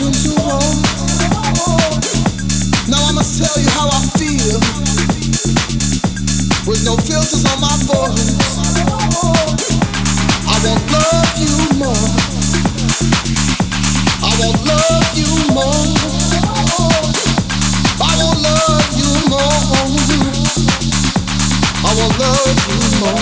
Now I must tell you how I feel. With no filters on my voice. I will love you more. I love you more. I love you more. I won't love you more.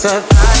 survive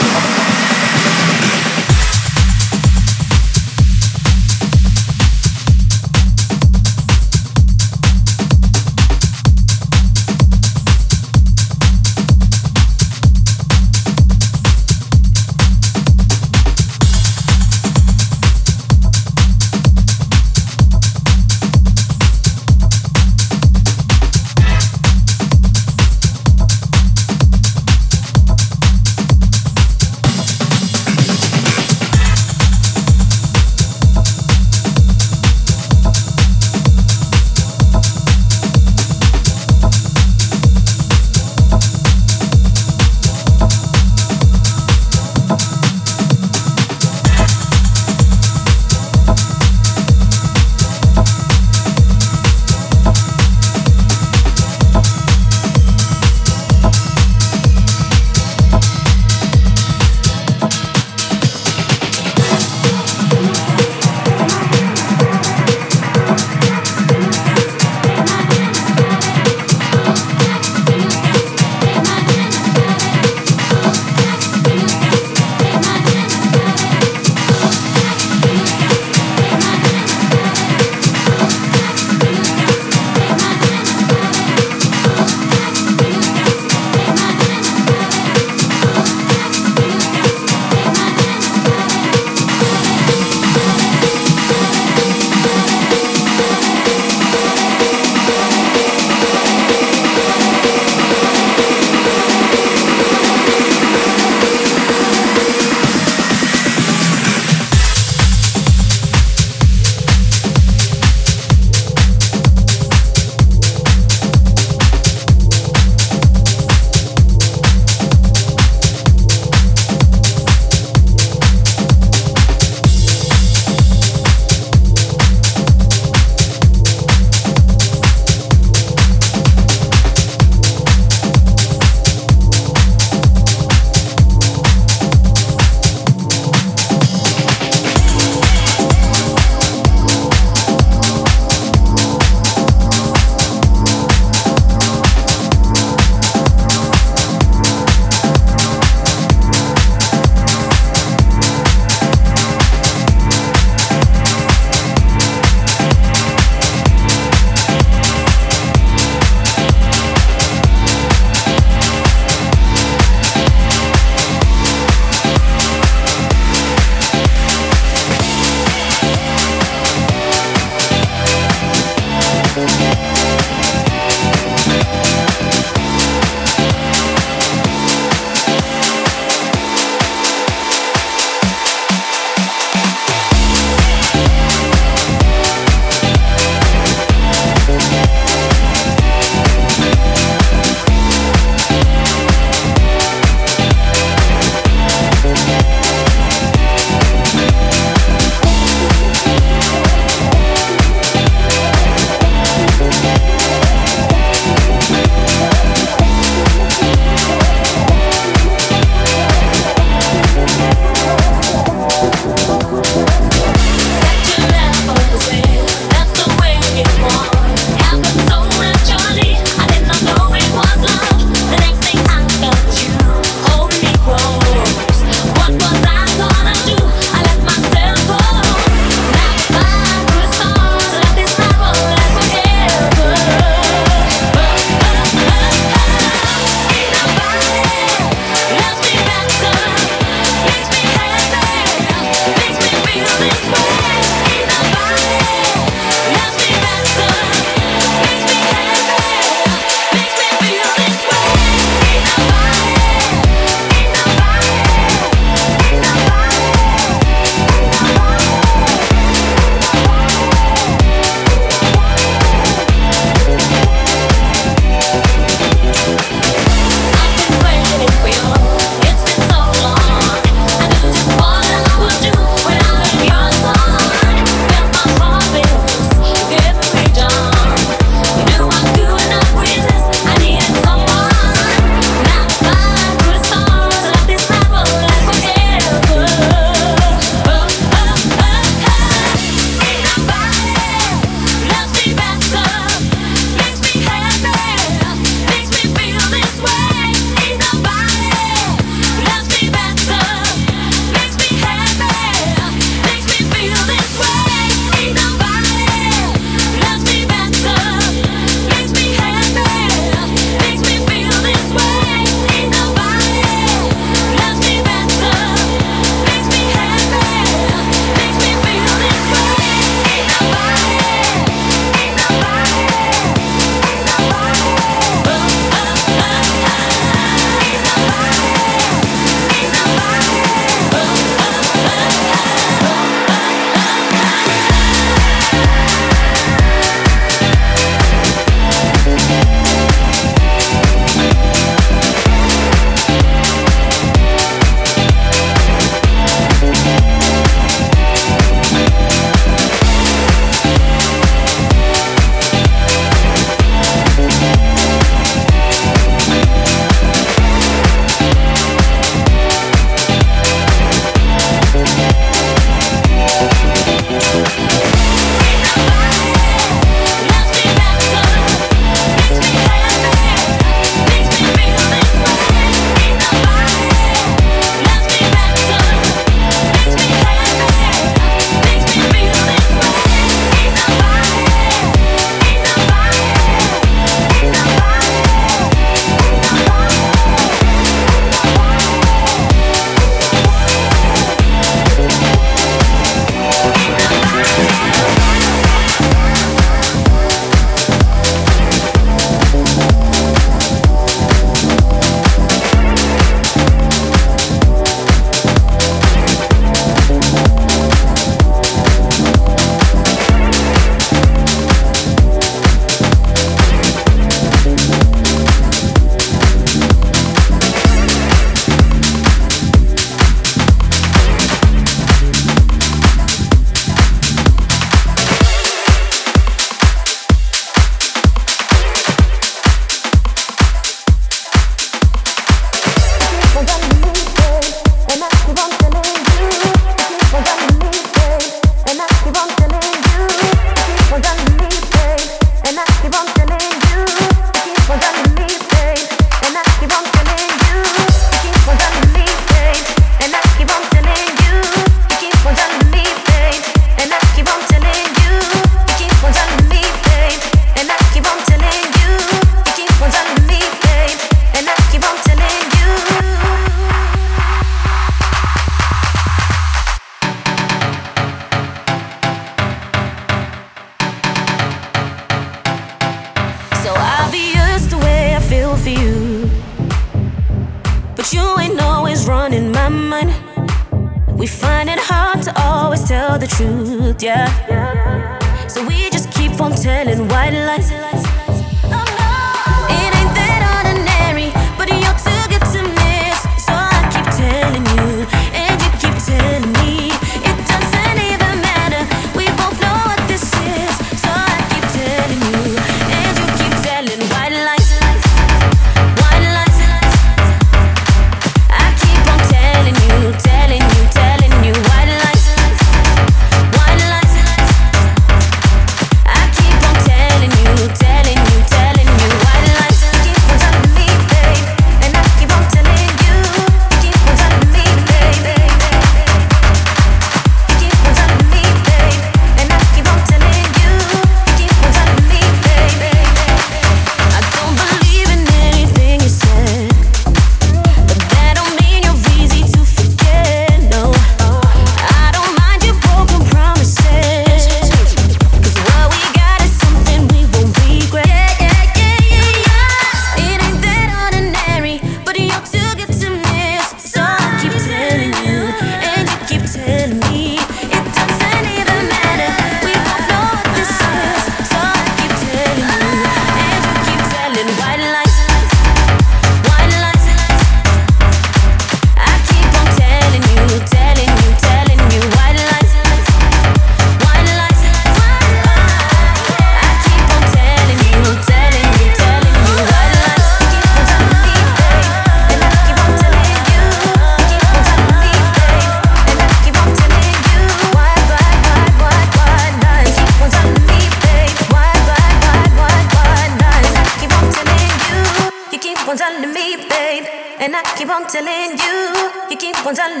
I'll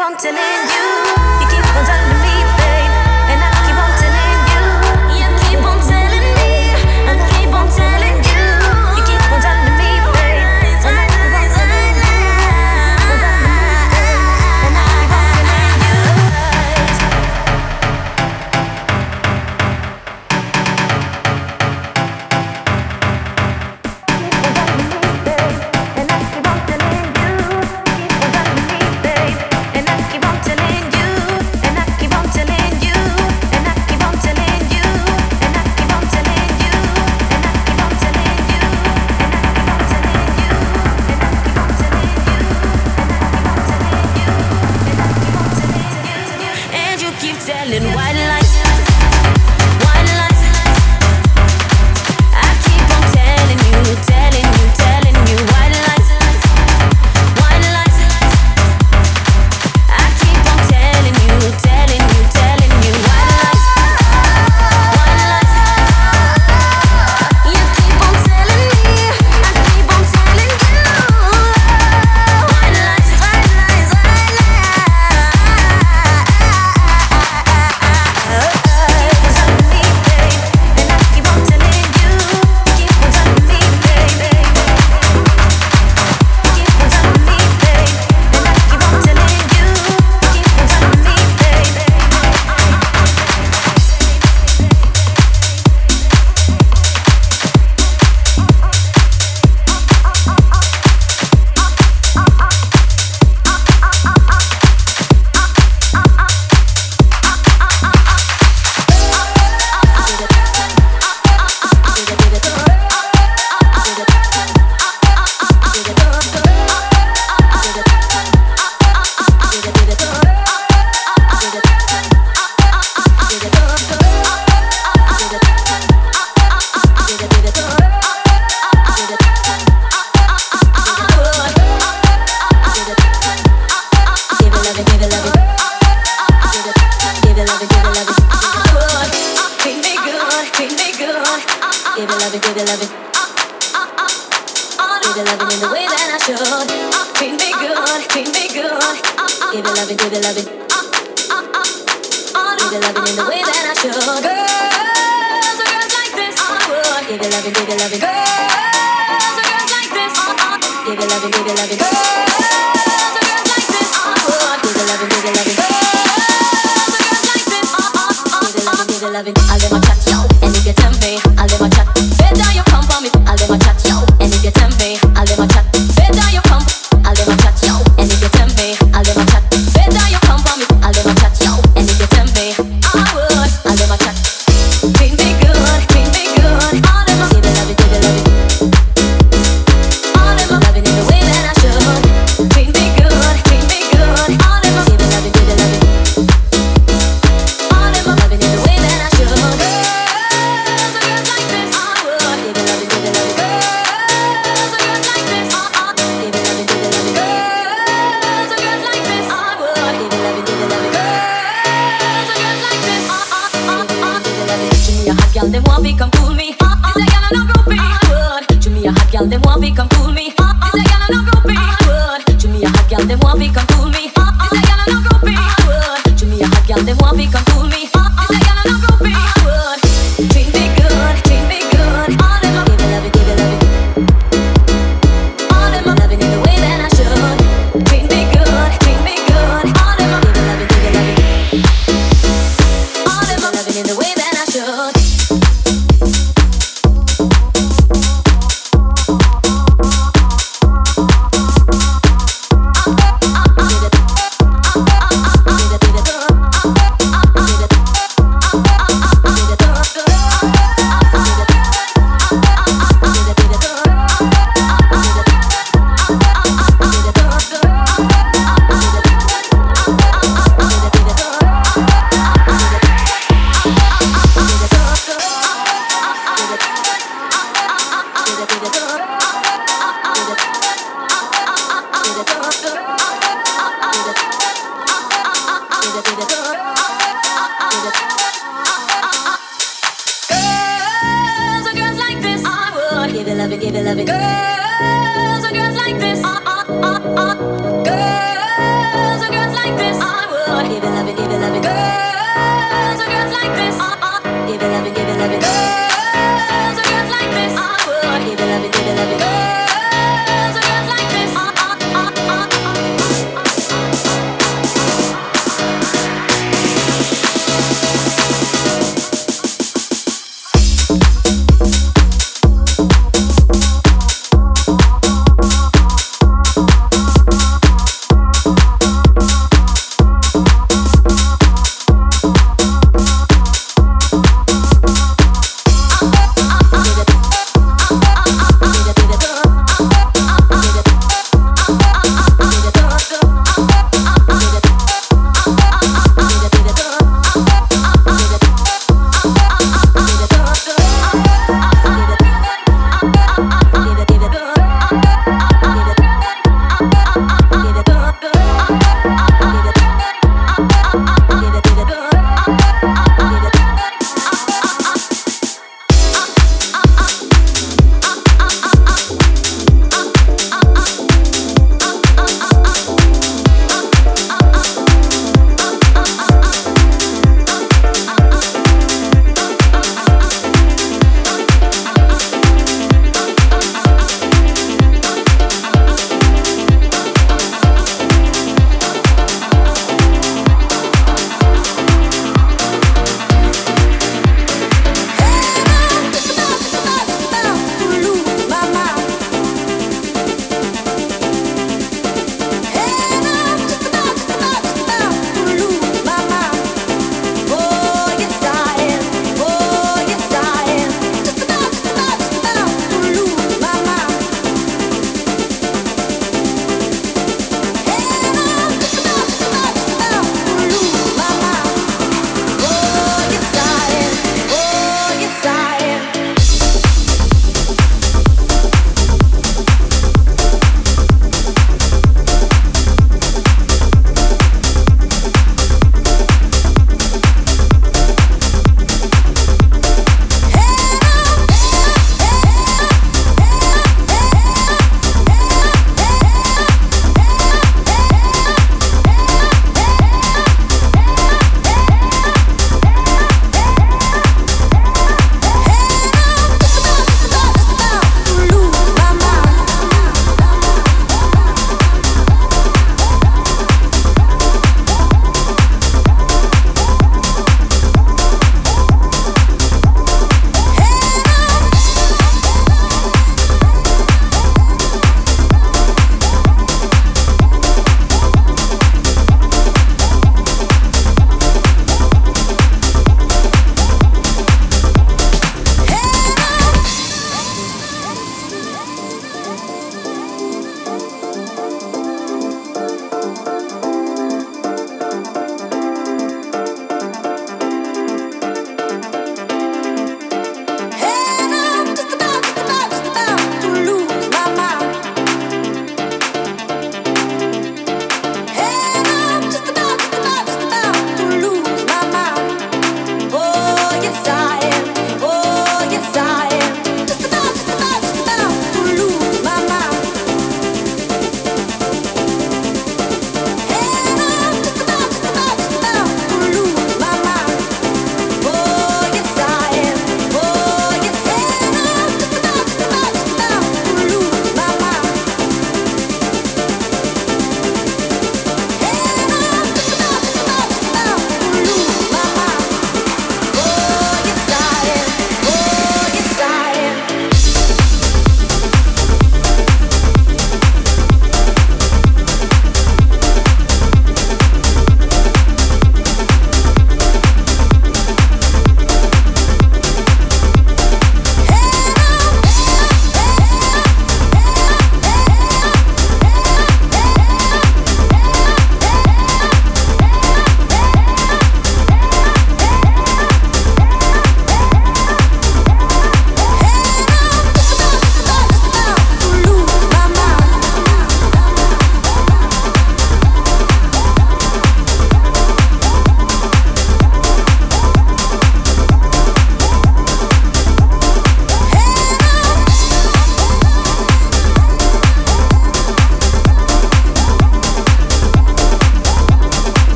on telling chat.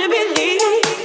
Sometimes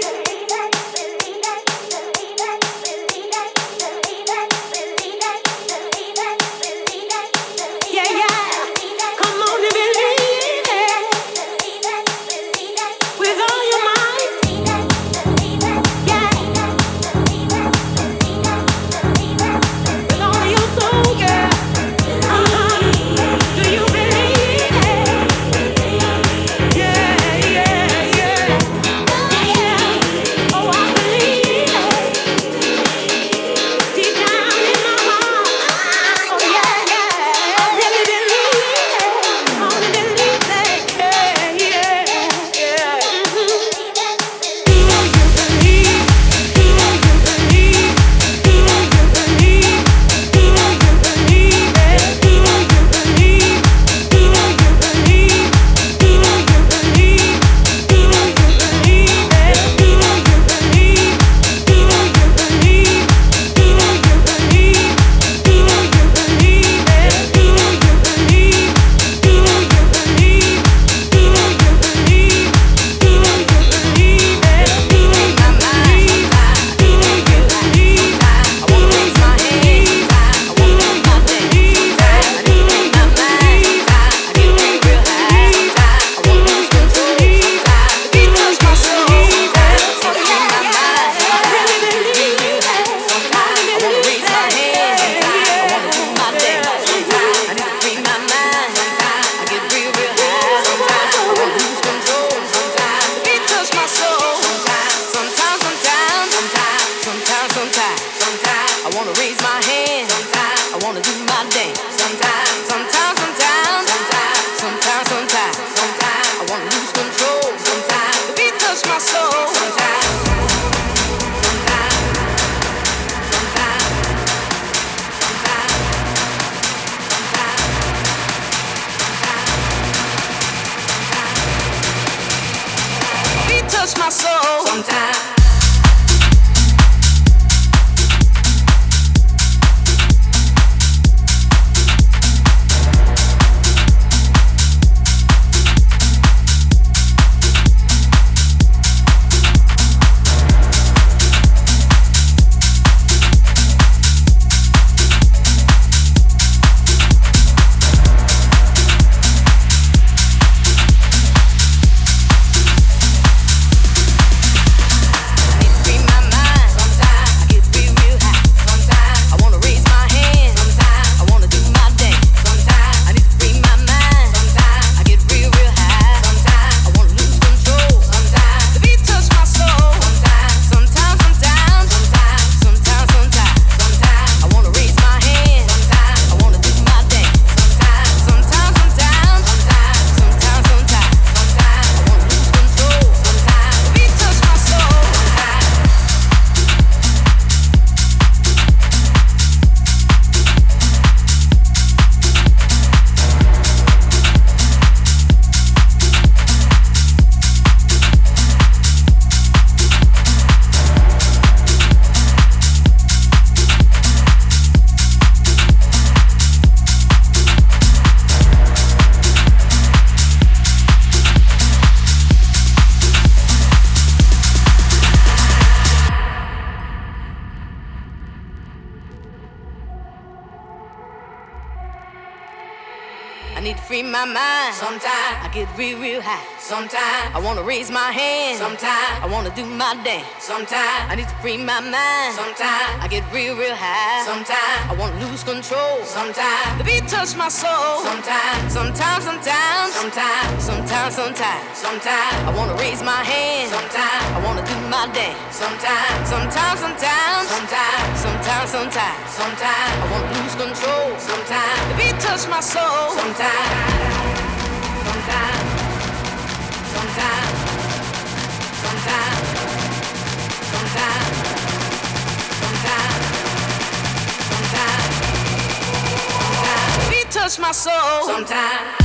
touch my soul. Sometimes, sometimes, sometimes, sometimes, sometimes, sometimes, sometimes I wanna raise my hand. Sometimes I wanna do my dance. Sometimes, sometimes, sometimes, sometimes, sometimes, sometimes, sometimes I wanna lose control. Sometimes the beat touch my soul. Sometimes. My soul. Sometimes.